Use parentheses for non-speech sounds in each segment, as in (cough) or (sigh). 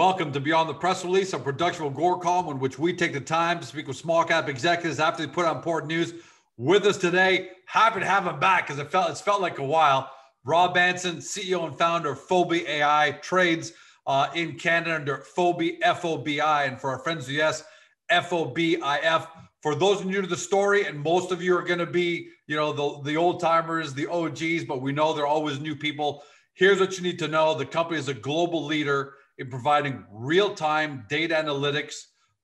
Welcome to Beyond the Press Release, a production of Agoracom, in which we take the time to speak with small cap executives after they put out important news. With us today, happy to have him back because it felt it's felt like a while. Rob Anson, CEO and founder of Fobi AI, trades uh, in Canada under Fobi F O B I, and for our friends the US, F O B I F. For those new to the story, and most of you are going to be, you know, the the old timers, the OGs, but we know there are always new people. Here's what you need to know: the company is a global leader in providing real-time data analytics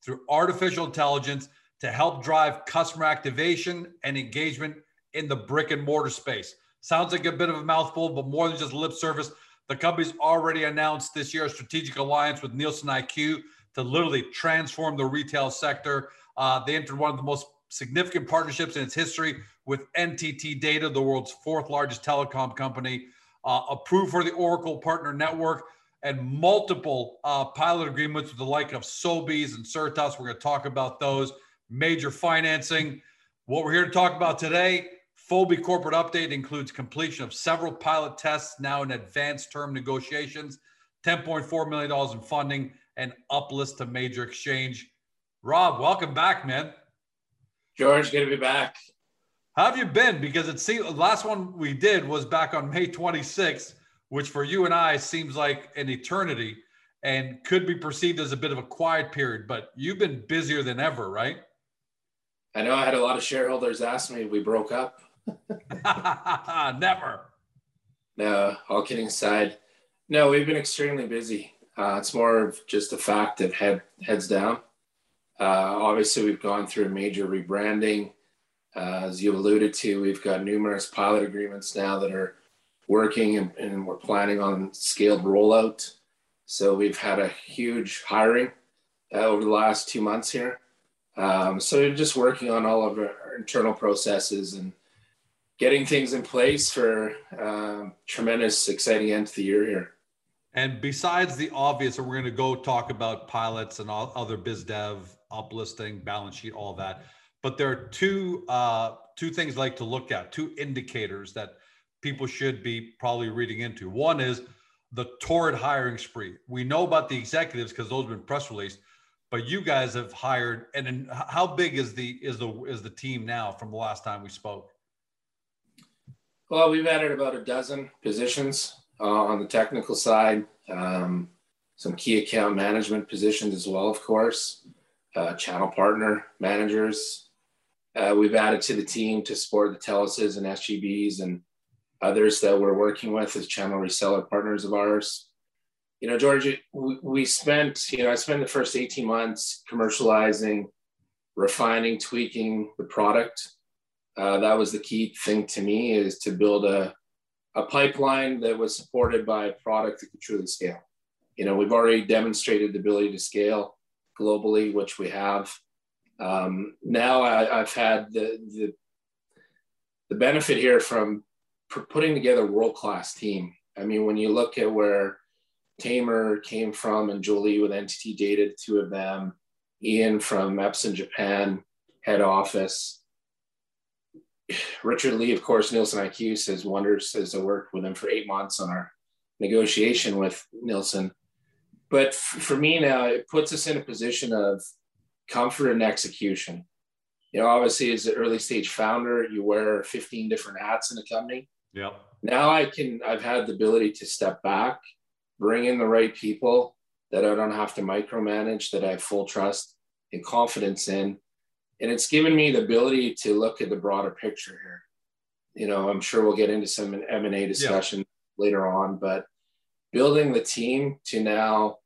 through artificial intelligence to help drive customer activation and engagement in the brick and mortar space. Sounds like a bit of a mouthful, but more than just lip service. The company's already announced this year a strategic alliance with Nielsen IQ to literally transform the retail sector. Uh, they entered one of the most significant partnerships in its history with NTT Data, the world's fourth largest telecom company, uh, approved for the Oracle Partner Network, and multiple uh, pilot agreements with the like of Sobeys and Certas. We're going to talk about those major financing. What we're here to talk about today, Fobi corporate update includes completion of several pilot tests now in advanced term negotiations, $10.4 million in funding, and uplist to major exchange. Rob, welcome back, man. George, good to be back. How have you been? Because it seems the last one we did was back on May 26th, which for you and I seems like an eternity and could be perceived as a bit of a quiet period. But you've been busier than ever, right? I know I had a lot of shareholders ask me if we broke up. (laughs) Never. No, all kidding aside. No, we've been extremely busy. Uh, it's more of just a fact of head heads down. Uh, obviously, we've gone through a major rebranding. Uh, as you alluded to, we've got numerous pilot agreements now that are working, and, and we're planning on scaled rollout. So we've had a huge hiring uh, over the last two months here. Um, so we're just working on all of our internal processes and getting things in place for uh, tremendous, exciting end to the year here. And besides the obvious, we're going to go talk about pilots and all other biz dev, uplisting, balance sheet, all that. But there are two uh, two things I like to look at, two indicators that people should be probably reading into. One is the torrid hiring spree. We know about the executives because those have been press released, but you guys have hired. And how big is the is the is the team now from the last time we spoke? Well, we've added about a dozen positions uh, on the technical side, um, some key account management positions as well, of course, uh, channel partner managers. Uh, we've added to the team to support the Teluses and SGBs and others that we're working with as channel reseller partners of ours. You know, George, we, spent, you know, I spent the first 18 months commercializing, refining, tweaking the product uh, that was the key thing to me is to build a, a pipeline that was supported by a product that could truly scale. You know, we've already demonstrated the ability to scale globally, which we have. Um, now I, have had the, the, the benefit here from putting together a world-class team. I mean, when you look at where Tamer came from and Julie with NTT Data, two of them, Ian from Epson Japan head office, (sighs) Richard Lee, of course, Nielsen IQ says wonders as I worked with him for eight months on our negotiation with Nielsen. But for me now, it puts us in a position of comfort and execution. You know, obviously, as an early stage founder, you wear 15 different hats in a company. Yeah. Now I can, I've had the ability to step back, bring in the right people that I don't have to micromanage, that I have full trust and confidence in, and it's given me the ability to look at the broader picture here. You know, I'm sure we'll get into some M and A discussion yeah. later on, but building the team to now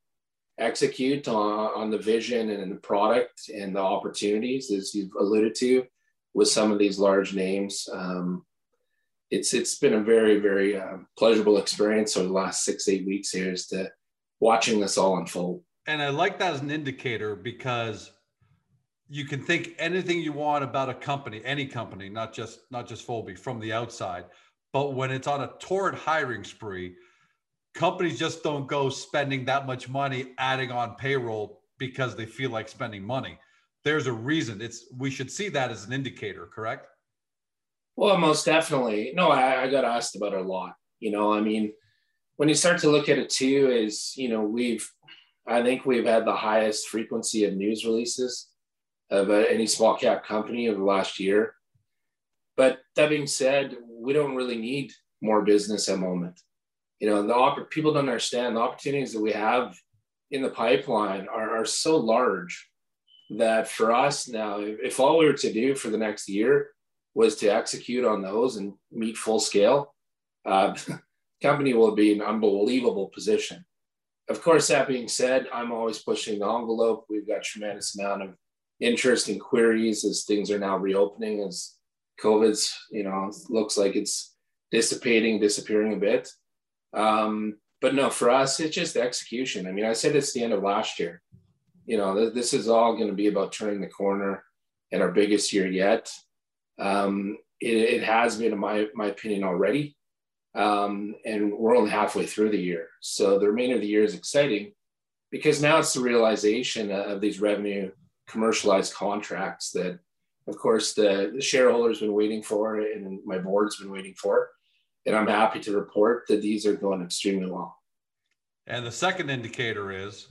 execute on, on the vision and the product and the opportunities, as you've alluded to, with some of these large names. Um, it's it's been a very very uh, pleasurable experience over the last six eight weeks here is to watching this all unfold. And I like that as an indicator because you can think anything you want about a company, any company, not just not just Fobi from the outside. But when it's on a torrid hiring spree, companies just don't go spending that much money adding on payroll because they feel like spending money. There's a reason. It's we should see that as an indicator, correct? Well, most definitely. No, I, I got asked about a lot. You know, I mean, when you start to look at it too, is you know, we've I think we've had the highest frequency of news releases of uh, any small cap company over the last year. But that being said, we don't really need more business at the moment. You know, the op- people don't understand the opportunities that we have in the pipeline are, are so large that for us now, if all we were to do for the next year was to execute on those and meet full scale, uh, (laughs) company will be in an unbelievable position. Of course, that being said, I'm always pushing the envelope. We've got tremendous amount of interest and queries as things are now reopening, as COVID's, you know, looks like it's dissipating, disappearing a bit. Um, but no, for us, it's just execution. I mean, I said it's the end of last year. You know, this is all going to be about turning the corner and our biggest year yet. Um, it, it, has been, in my, my opinion, already. Um, and we're only halfway through the year. So the remainder of the year is exciting because now it's the realization of these revenue commercialized contracts that, of course, the, the shareholders been waiting for and my board's been waiting for. And I'm happy to report that these are going extremely well. And the second indicator is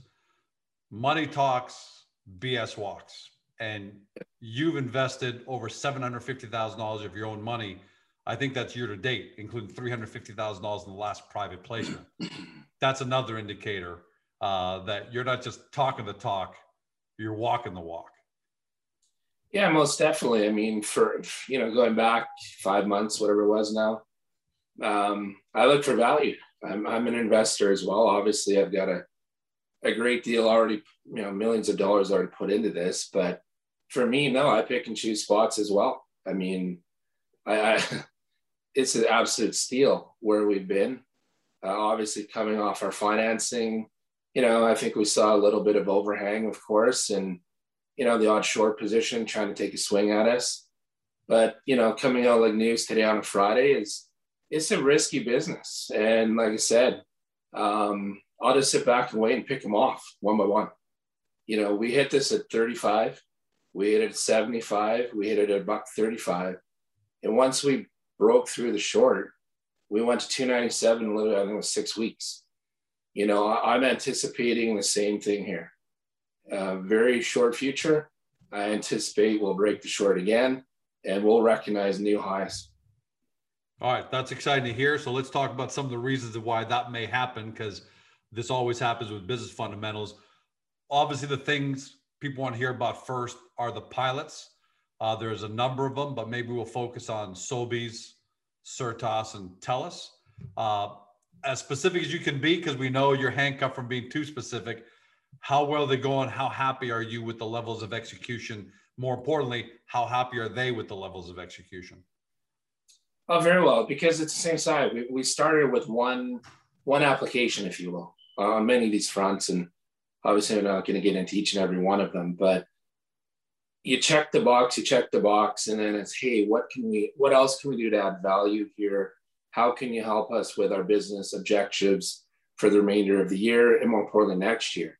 money talks, BS walks. And you've invested over $750,000 of your own money. I think that's year to date, including $350,000 in the last private placement. (clears throat) That's another indicator uh, that you're not just talking the talk, you're walking the walk. Yeah, most definitely. I mean, for you know, going back five months, whatever it was now, um, I look for value. I'm, I'm an investor as well. Obviously, I've got a a great deal already, you know, millions of dollars already put into this. But for me, no, I pick and choose spots as well. I mean, I, I (laughs) it's an absolute steal where we've been. Uh, obviously, coming off our financing, you know, I think we saw a little bit of overhang, of course, and you know, the odd short position trying to take a swing at us. But you know, coming out like news today on a Friday is it's a risky business, and like I said, um, I'll just sit back and wait and pick them off one by one. You know, we hit this at 35, we hit it at 75, we hit it at buck 35, and once we broke through the short, we went to 297 literally I think it was six weeks. You know, I'm anticipating the same thing here. Uh, very short future. I anticipate we'll break the short again and we'll recognize new highs. All right, that's exciting to hear. So let's talk about some of the reasons of why that may happen because this always happens with business fundamentals. Obviously, the things people want to hear about first are the pilots. Uh, there's a number of them, but maybe we'll focus on Sobeys, Certas, and Telus. Uh, as specific as you can be, because we know you're handcuffed from being too specific. How well they going? How happy are you with the levels of execution? More importantly, how happy are they with the levels of execution? Oh, very well, because it's the same side. We, we started with one one application, if you will, on many of these fronts, and obviously uh, I'm not going to get into each and every one of them, but you check the box, you check the box, and then it's hey, what can we, what else can we do to add value here? How can you help us with our business objectives for the remainder of the year and more importantly next year?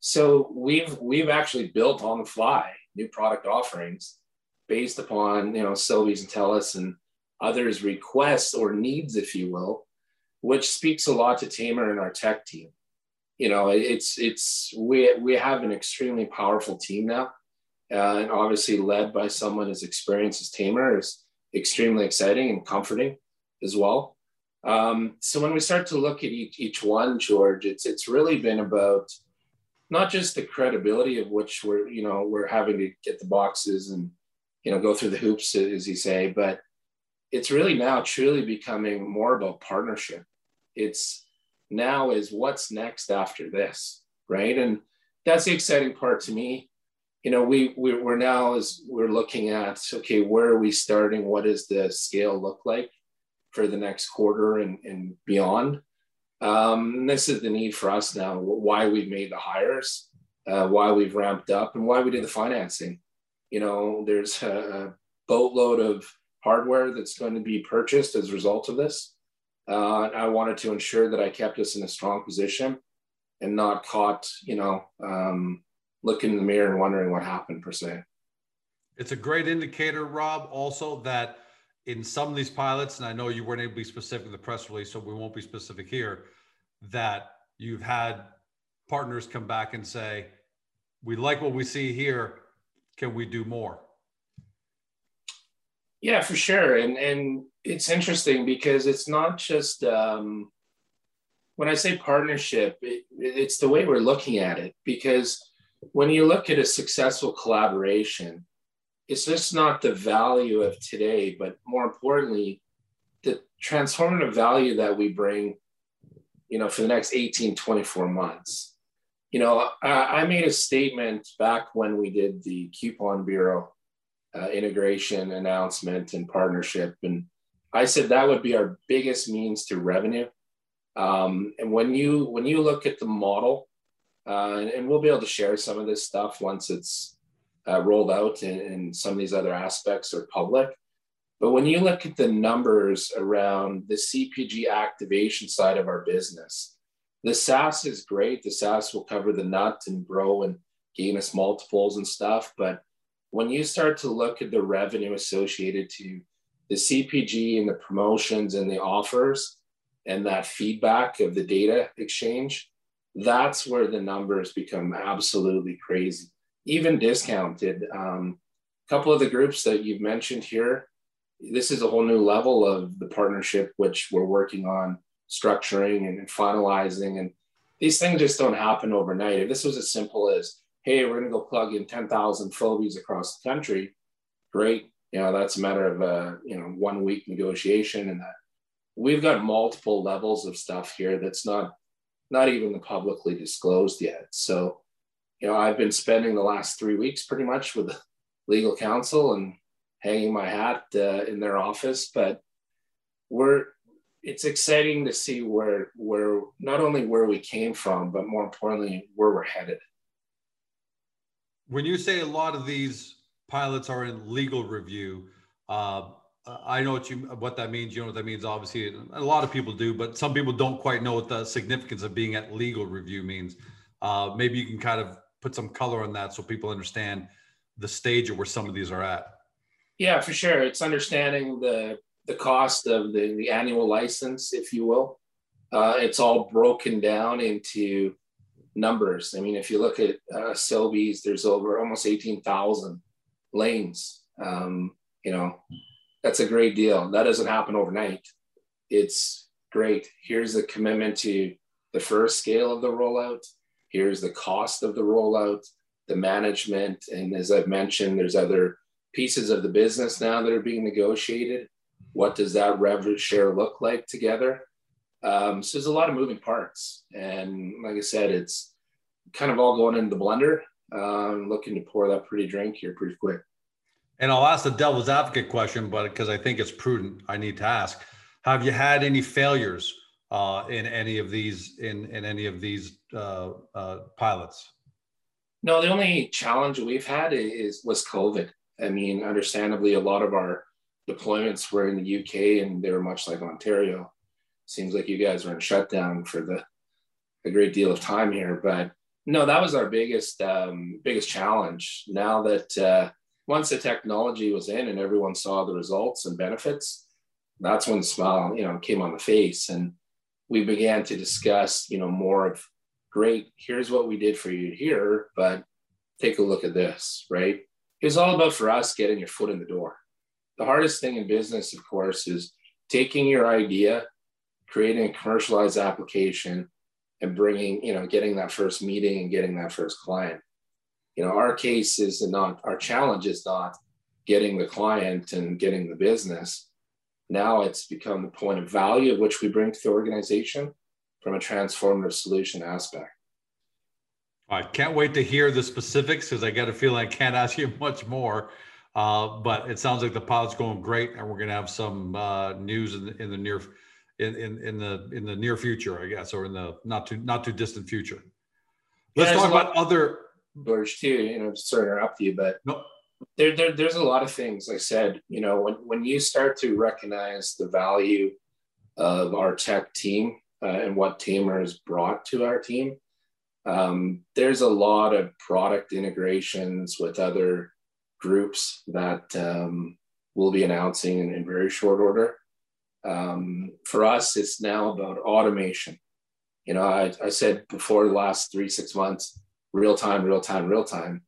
So we've we've actually built on the fly new product offerings based upon you know Sobeys and Telus and others' requests or needs, if you will, which speaks a lot to Tamer and our tech team. You know, it's it's we we have an extremely powerful team now, uh, and obviously led by someone as experienced as Tamer is extremely exciting and comforting as well. Um, so when we start to look at each, each one, George, it's it's really been about not just the credibility of which we're you know we're having to get the boxes and you know go through the hoops as you say, but it's really now truly becoming more about partnership. It's now is what's next after this, right? And that's the exciting part to me. You know, we, we we're now as we're looking at okay, where are we starting? What does the scale look like for the next quarter and, and beyond? Um, this is the need for us now. Why we've made the hires, uh, why we've ramped up, and why we did the financing. You know, there's a boatload of hardware that's going to be purchased as a result of this. Uh, I wanted to ensure that I kept us in a strong position and not caught, you know, um, looking in the mirror and wondering what happened per se. It's a great indicator, Rob, also that in some of these pilots, and I know you weren't able to be specific in the press release, so we won't be specific here, that you've had partners come back and say, we like what we see here. Can we do more? Yeah, for sure. And and it's interesting because it's not just um, when I say partnership, it, it's the way we're looking at it. Because when you look at a successful collaboration, it's just not the value of today, but more importantly, the transformative value that we bring, you know, for the next 18, 24 months. You know, I, I made a statement back when we did the Coupon Bureau uh, integration announcement and partnership. And I said that would be our biggest means to revenue. Um, and when you when you look at the model, uh, and, and, we'll be able to share some of this stuff once it's uh, rolled out and, and some of these other aspects are public. But when you look at the numbers around the CPG activation side of our business, the SaaS is great. The SaaS will cover the nut and grow and gain us multiples and stuff. But when you start to look at the revenue associated to the CPG and the promotions and the offers and that feedback of the data exchange, that's where the numbers become absolutely crazy, even discounted. Um, a couple of the groups that you've mentioned here, this is a whole new level of the partnership, which we're working on structuring and finalizing. And these things just don't happen overnight. If this was as simple as hey, we're going to go plug in 10,000 Fobis across the country, great. You know, that's a matter of, a you know, one week negotiation and that. We've got multiple levels of stuff here that's not, not even publicly disclosed yet. So, you know, I've been spending the last three weeks pretty much with legal counsel and hanging my hat uh, in their office, but we're, it's exciting to see where, where not only where we came from, but more importantly, where we're headed when you say a lot of these pilots are in legal review, uh, I know what you what that means. You know what that means. Obviously, a lot of people do, but some people don't quite know what the significance of being at legal review means. Uh, maybe you can kind of put some color on that so people understand the stage of where some of these are at. Yeah, for sure. It's understanding the the cost of the, the annual license, if you will. Uh, it's all broken down into numbers. I mean, if you look at uh, Sobeys, there's over almost 18,000 lanes. Um, you know, that's a great deal. That doesn't happen overnight. It's great. Here's the commitment to the first scale of the rollout. Here's the cost of the rollout, the management. And as I've mentioned, there's other pieces of the business now that are being negotiated. What does that revenue share look like together? Um, so there's a lot of moving parts, and like I said, it's kind of all going into the blender. Um, looking to pour that pretty drink here pretty quick. And I'll ask the devil's advocate question, but because I think it's prudent, I need to ask: Have you had any failures uh, in any of these in in any of these uh, uh, pilots? No, the only challenge we've had is was COVID. I mean, understandably, a lot of our deployments were in the UK, and they were much like Ontario seems like you guys were in shutdown for the a great deal of time here. But no, that was our biggest um, biggest challenge. Now that uh, once the technology was in and everyone saw the results and benefits, that's when the smile you know came on the face, and we began to discuss you know more of great. Here's what we did for you here, but take a look at this. Right? It was all about for us getting your foot in the door. The hardest thing in business, of course, is taking your idea creating a commercialized application and bringing, you know, getting that first meeting and getting that first client. You know, our case is not, our challenge is not getting the client and getting the business. Now it's become the point of value of which we bring to the organization from a transformative solution aspect. I can't wait to hear the specifics because I got a feeling I can't ask you (laughs) much more. Uh, but it sounds like the pilot's going great, and we're going to have some uh, news in the, in the near in, in, in the in the near future, I guess, or in the not too not too distant future. Let's yeah, talk about other George too. You know, sorry to interrupt you, but no. there, there there's a lot of things. I said, you know, when when you start to recognize the value of our tech team uh, and what Tamer has brought to our team, um, there's a lot of product integrations with other groups that um, we'll be announcing in, in very short order. Um, for us, it's now about automation. You know, I, I said before the last three, six months, real time, real time, real time.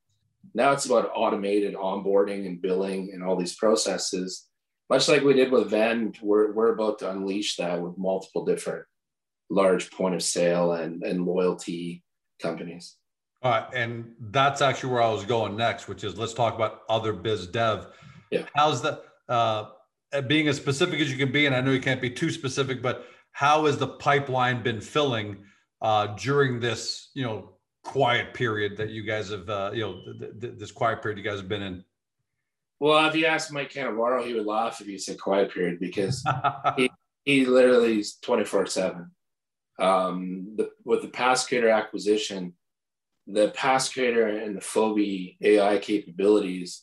Now it's about automated onboarding and billing and all these processes. Much like we did with Vend, we're, we're about to unleash that with multiple different large point of sale and, and loyalty companies. All right, and that's actually where I was going next, which is let's talk about other biz dev. Yeah. How's the uh, being as specific as you can be, and I know you can't be too specific, but how has the pipeline been filling uh, during this, you know, quiet period that you guys have, uh, you know, th- th- this quiet period you guys have been in? Well, if you ask Mike Cannavaro, he would laugh if you said quiet period because (laughs) he, he literally is 24 7. Um, the, with the Passcreator acquisition, the Passcreator and the Fobi AI capabilities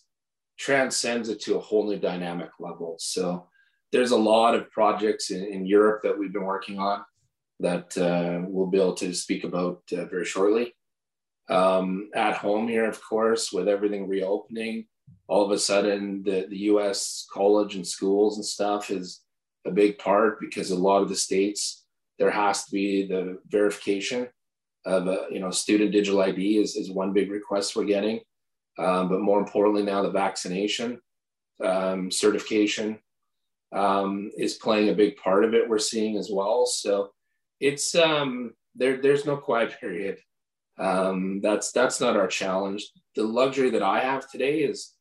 transcends it to a whole new dynamic level. So there's a lot of projects in, in Europe that we've been working on that uh, we'll be able to speak about uh, very shortly. Um, at home here, of course, with everything reopening, all of a sudden the, the US college and schools and stuff is a big part because a lot of the states, there has to be the verification of a you know student digital ID is, is one big request we're getting, um, but more importantly now the vaccination um, certification um, is playing a big part of it. We're seeing as well. So it's um, there. There's no quiet period. Um, that's that's not our challenge. The luxury that I have today is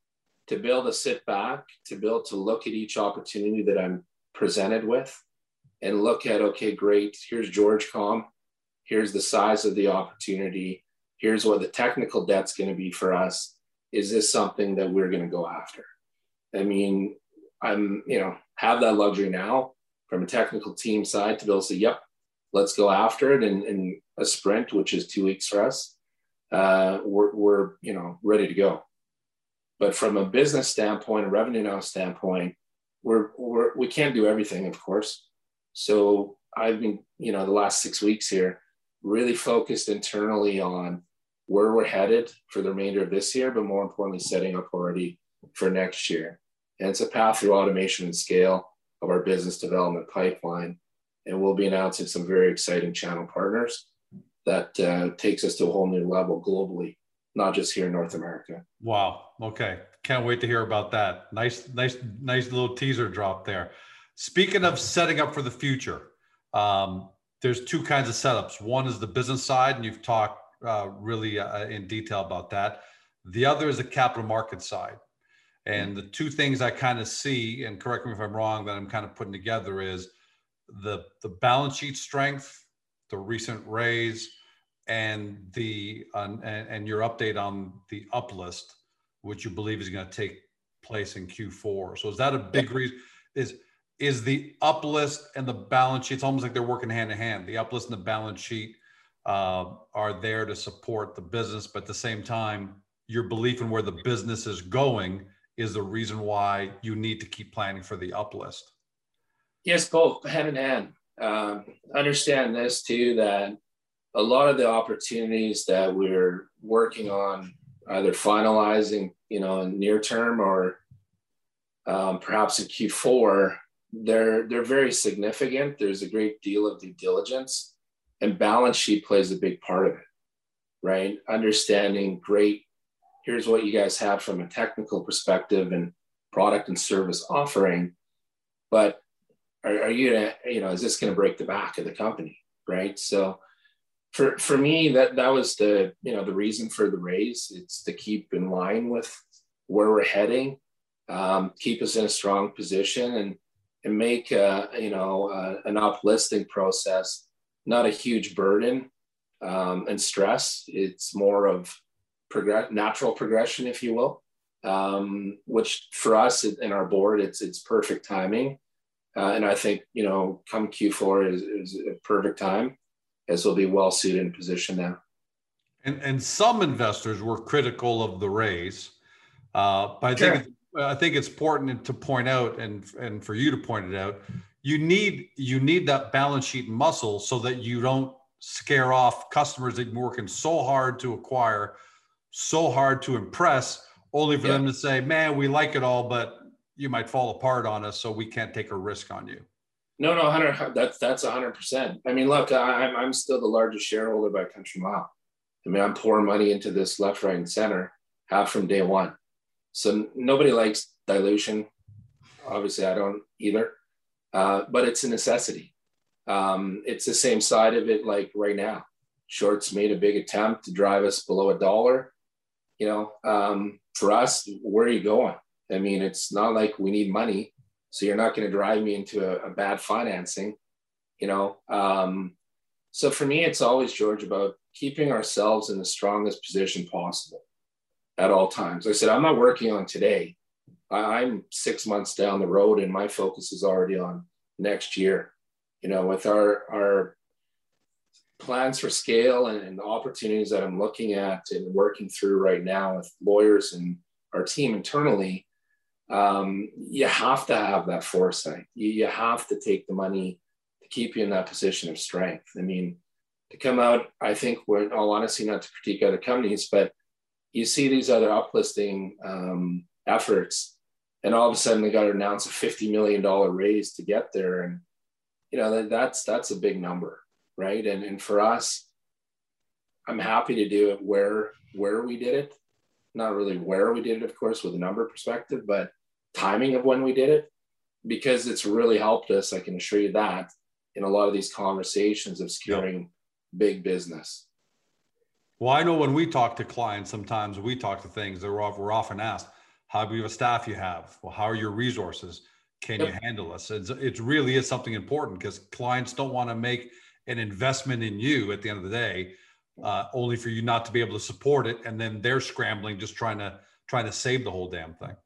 to be able to sit back, to be able to look at each opportunity that I'm presented with, and look at okay, great. Here's George Com here's the size of the opportunity here's what the technical debt's going to be for us is this something that we're going to go after? I mean i'm you know have that luxury now from a technical team side to be able to say yep let's go after it in, in a sprint which is two weeks for us. Uh, we're, we're you know ready to go. But from a business standpoint a revenue now standpoint we're, we're we can't do everything of course. So i've been you know the last six weeks here really focused internally on where we're headed for the remainder of this year, but more importantly, setting up already for next year. And it's a path through automation and scale of our business development pipeline. And we'll be announcing some very exciting channel partners that uh, takes us to a whole new level globally, not just here in North America. Wow. Okay. Can't wait to hear about that. Nice, nice, nice little teaser drop there. Speaking of setting up for the future, um, there's two kinds of setups. One is the business side, and you've talked uh, really uh, in detail about that. The other is the capital market side. And the two things I kind of see, and correct me if I'm wrong, that I'm kind of putting together is the the balance sheet strength, the recent raise, and the uh, and, and your update on the uplist, which you believe is going to take place in Q4. So is that a big reason? Is is the uplist and the balance sheet. It's almost like they're working hand in hand. The uplist and the balance sheet uh, are there to support the business, but at the same time, your belief in where the business is going is the reason why you need to keep planning for the uplist. Yes, both hand in hand. Um, understand this too that a lot of the opportunities that we're working on, either finalizing, you know, in near term or um, perhaps in Q4, they're they're very significant. There's a great deal of due diligence, and balance sheet plays a big part of it, right? Understanding great. Here's what you guys have from a technical perspective and product and service offering, but are, are you gonna, you know, is this to break the back of the company, right? So, for for me, that that was the you know the reason for the raise. It's to keep in line with where we're heading, um, keep us in a strong position, and and make uh, you know uh, an uplisting process not a huge burden um, and stress. It's more of progress, natural progression, if you will. Um, which for us in our board, it's it's perfect timing, uh, and I think you know come Q4 is, is a perfect time, as we'll be well suited in position now. And and some investors were critical of the raise, uh, but I sure. think I think it's important to point out, and and for you to point it out, you need you need that balance sheet muscle so that you don't scare off customers that you're working so hard to acquire, so hard to impress, only for yeah. them to say, "Man, we like it all, but you might fall apart on us, so we can't take a risk on you." No, no, hundred. That's that's hundred percent. I mean, look, I, I'm I'm still the largest shareholder by country mile. I mean, I'm pouring money into this left, right, and center, half from day one. So nobody likes dilution. Obviously, I don't either. Uh, but it's a necessity. Um, it's the same side of it, like right now. Shorts made a big attempt to drive us below a dollar. You know, um, for us, where are you going? I mean, it's not like we need money, so you're not going to drive me into a, a, bad financing. You know, um, so for me, it's always George about keeping ourselves in the strongest position possible at all times. I said, I'm not working on today. I'm six months down the road, and my focus is already on next year. You know, with our our plans for scale and, and opportunities that I'm looking at and working through right now with lawyers and our team internally, um, you have to have that foresight. You, you have to take the money to keep you in that position of strength. I mean, to come out, I think we're in all honesty, not to critique other companies, but you see these other uplisting um, efforts and all of a sudden they got to announce a $50 million raise to get there. And you know that, that's that's a big number right? And and for us i'm happy to do it where where we did it. Not really where we did it of course with a number perspective but timing of when we did it because it's really helped us i can assure you that in a lot of these conversations of securing yep. big business. Well i know when we talk to clients sometimes we talk to things that we're, we're often asked how big of a staff you have? Well how are your resources? Can yep. you handle us? It's, it really is something important because clients don't want to make an investment in you at the end of the day uh, only for you not to be able to support it and then they're scrambling just trying to trying to save the whole damn thing.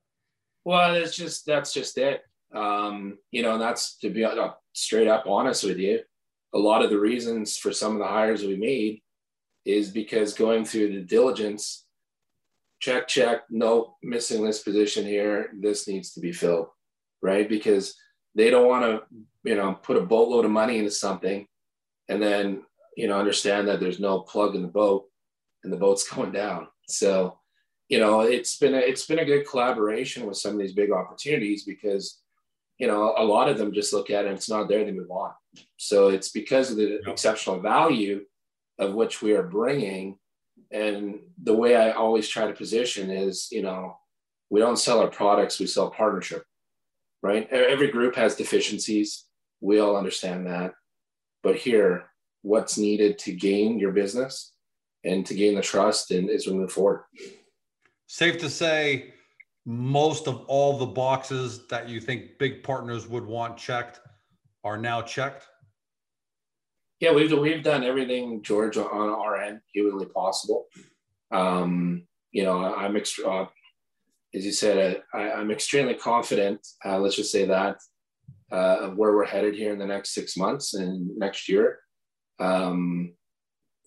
Well it's just that's just it. Um, you know and that's to be uh, straight up honest with you a lot of the reasons for some of the hires we made is because going through the diligence check, check, no missing this position here. This needs to be filled, right? Because they don't want to, you know, put a boatload of money into something and then, you know, understand that there's no plug in the boat and the boat's (laughs) going down. So, you know, it's been a, it's been a good collaboration with some of these big opportunities because, you know, a lot of them just look at it and it's not there, they move on. So it's because of the exceptional value of which we are bringing and the way I always try to position is, you know, we don't sell our products, we sell partnership, right? Every group has deficiencies. We all understand that. But here, what's needed to gain your business and to gain the trust and is we move forward. Safe to say, most of all the boxes that you think big partners would want checked are now checked yeah, we've we've done everything, George, on our end humanly possible. Um, you know, I'm uh, as you said, I, am extremely confident. Uh, let's just say that uh, of where we're headed here in the next six months and next year. Um,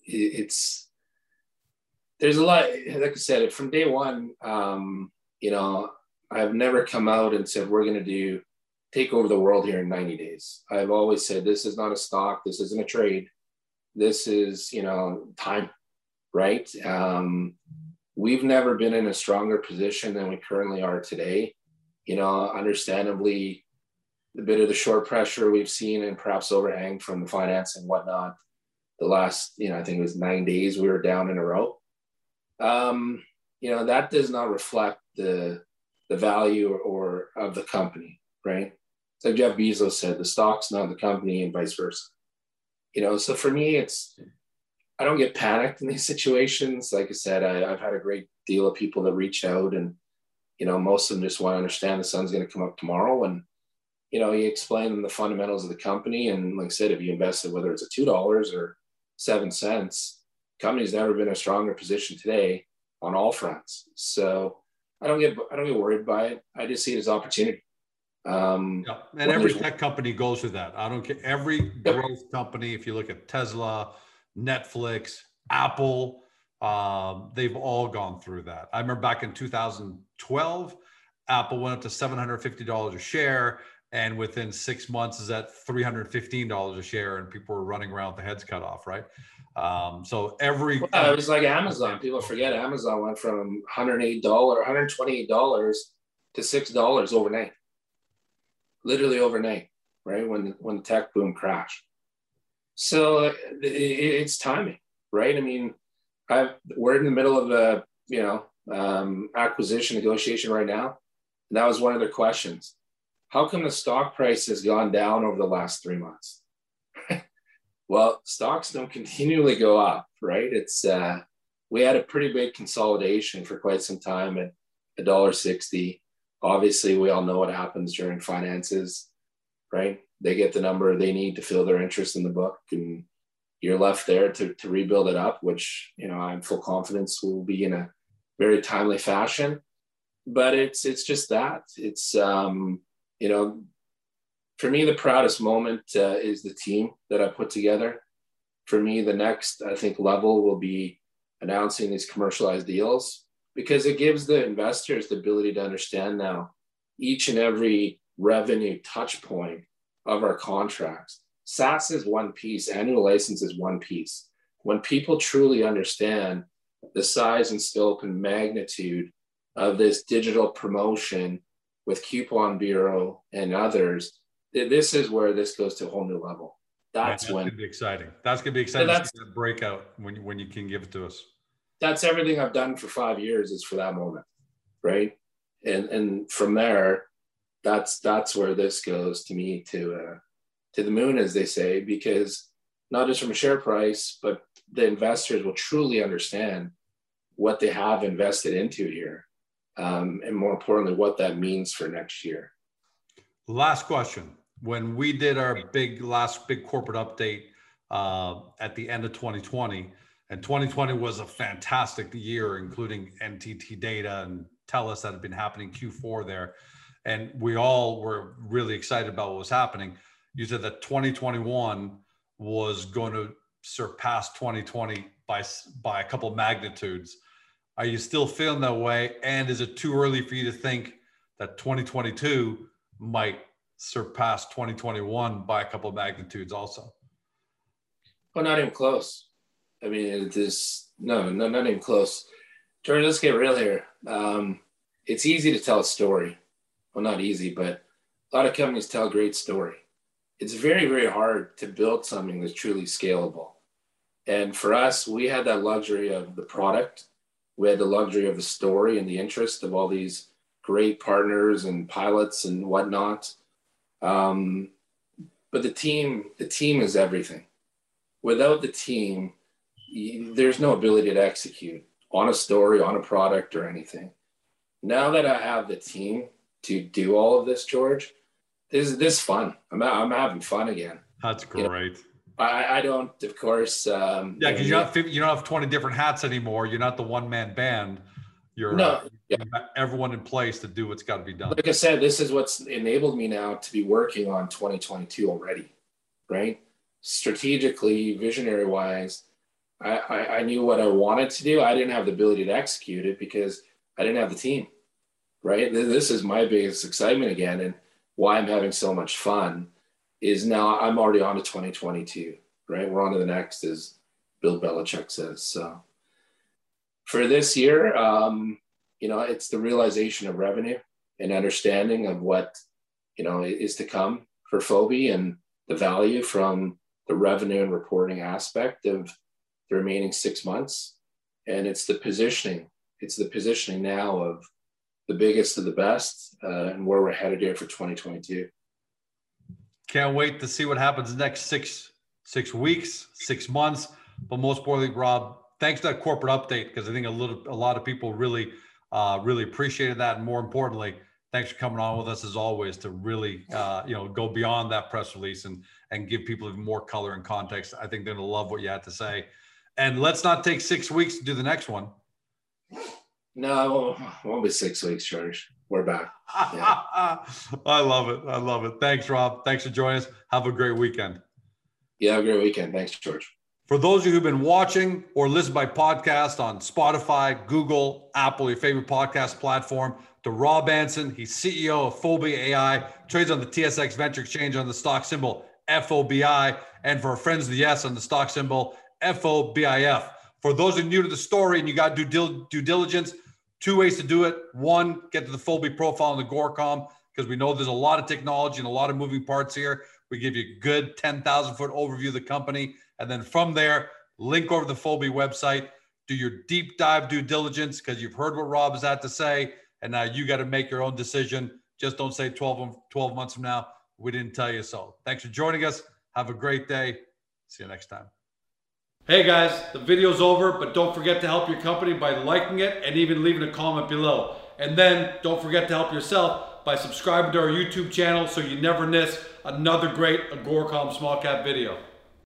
it, it's there's a lot. Like I said, from day one, um, you know, I've never come out and said we're going to do take over the world here in 90 days. I've always said this is not a stock, this isn't a trade. This is, you know, time, right? Um, we've never been in a stronger position than we currently are today. You know, understandably, a bit of the short pressure we've seen and perhaps overhang from the finance and whatnot. The last, you know, I think it was nine days we were down in a row. Um, you know, that does not reflect the the value or, or of the company, right? It's like Jeff Bezos said, the stock's not the company and vice versa. You know, so for me, it's, I don't get panicked in these (laughs) situations. Like I said, I, I've had a great deal of people that reach out and, you know, most of them just want to understand the sun's going to come up tomorrow. And, you know, you explain the fundamentals of the company. And like I said, if you invested, whether it's a $2 or seven cents, company's never been in a stronger position today on all fronts. So I don't get, I don't get worried by it. I just see it as opportunity. Um, yeah. And every tech company goes through that. I don't care. Every growth company, if you look at Tesla, Netflix, Apple, um, they've all gone through that. I remember back in 2012, Apple went up to $750 a share. And within six months is at $315 a share, and people were running around with the heads cut off, right? Um, so every well, it was like Amazon. People forget Amazon went from $108, $128 to $6 overnight literally overnight, right? When when the tech boom crashed. So it's timing, right? I mean, I've, we're in the middle of a you know um, acquisition negotiation right now, and that was one of their questions. How come the stock price has gone down over the last three months? (laughs) well, stocks don't continually go up, right? It's uh, we had a pretty big consolidation for quite some time at a dollar sixty. Obviously, we all know what happens during finances, right? They get the number they need to fill their interest in the book, and you're left there to, to rebuild it up, which you know I'm full confidence will be in a very timely fashion. But it's it's just that it's um, you know for me the proudest moment uh, is the team that I put together. For me, the next I think level will be announcing these commercialized deals because it gives the investors the ability to understand now each and every revenue touch point of our contracts. SaaS is one piece, annual license is one piece. When people truly understand the size and scope and magnitude of this digital promotion with Coupon Bureau and others, this is where this goes to a whole new level. That's, that's when gonna be exciting. That's gonna be exciting. That's that breakout when when you can give it to us. That's everything I've done for five years is for that moment, right? And and from there, that's that's where this goes to me to uh, to the moon, as they say, because not just from a share price, but the investors will truly understand what they have invested into here, um, and more importantly, what that means for next year. Last question: When we did our big last big corporate update uh, at the end of 2020, and 2020 was a fantastic year, including NTT data and TELUS that had been happening Q4 there and we all were really excited about what was happening. You said that 2021 was going to surpass 2020 by by a couple magnitudes. Are you still feeling that way? And is it too early for you to think that 2022 might surpass 2021 by a couple magnitudes also? Well, not even close. I mean, it is no, no, not even close. Jordan, let's get real here. Um, it's easy to tell a story well, not easy, but a lot of companies tell a great story. It's very, very hard to build something that's truly scalable. And for us, we had that luxury of the product. We had the luxury of the story and the interest of all these great partners and pilots and whatnot. Um, but the team, the team is everything. Without the team, there's no ability to execute on a story, on a product, or anything. Now that I have the team, to do all of this, George. This is this fun. I'm I'm having fun again. That's great. You know, I, I don't, of course. Um, yeah, because you don't you don't have 20 different hats anymore. You're not the one man band. You're no, uh, yeah. everyone in place to do what's got to be done. Like I said, this is what's enabled me now to be working on 2022 already, right? Strategically, visionary wise, I, I, knew what I wanted to do. I didn't have the ability to execute it because I didn't have the team right? This is my biggest excitement again, and why I'm having so much fun is now I'm already on to 2022, right? We're on to the next, as Bill Belichick says. So for this year, um, you know, it's the realization of revenue and understanding of what you know is to come for Fobi and the value from the revenue and reporting aspect of the remaining six months. And it's the positioning. It's the positioning now of the biggest of the best uh, and where we're headed here for 2022. Can't wait to see what happens next six six weeks, six months. But most importantly, Rob, thanks to that corporate update because I think a little a lot of people really uh, really appreciated that, and more importantly, thanks for coming on with us as always to really uh, you know go beyond that press release and and give people even more color and context. I think they're gonna love what you had to say. And let's not take six weeks to do the next one. No, won't be six weeks, George. We're back. Yeah. (laughs) I love it. I love it. Thanks, Rob. Thanks for joining us. Have a great weekend. Yeah, have a great weekend. Thanks, George. For those of you who've been watching or listened by podcast on Spotify, Google, Apple, your favorite podcast platform, to Rob Anson, he's CEO of Fobi AI, trades on the TSX Venture Exchange on the stock symbol FOBI, and for our friends of the S on the stock symbol FOBIF. For those who are new to the story and you got due, due diligence, Two ways to do it. One, get to the Fobi profile on the Agoracom because we know there's a lot of technology and a lot of moving parts here. We give you a good 10,000 foot overview of the company. And then from there, link over to the Fobi website, do your deep dive due diligence because you've heard what Rob has had to say. And now you got to make your own decision. Just don't say 12, 12 months from now, we didn't tell you so. Thanks for joining us. Have a great day. See you next time. Hey guys, the video's over, but don't forget to help your company by liking it and even leaving a comment below. And then don't forget to help yourself by subscribing to our YouTube channel so you never miss another great Agoracom small cap video.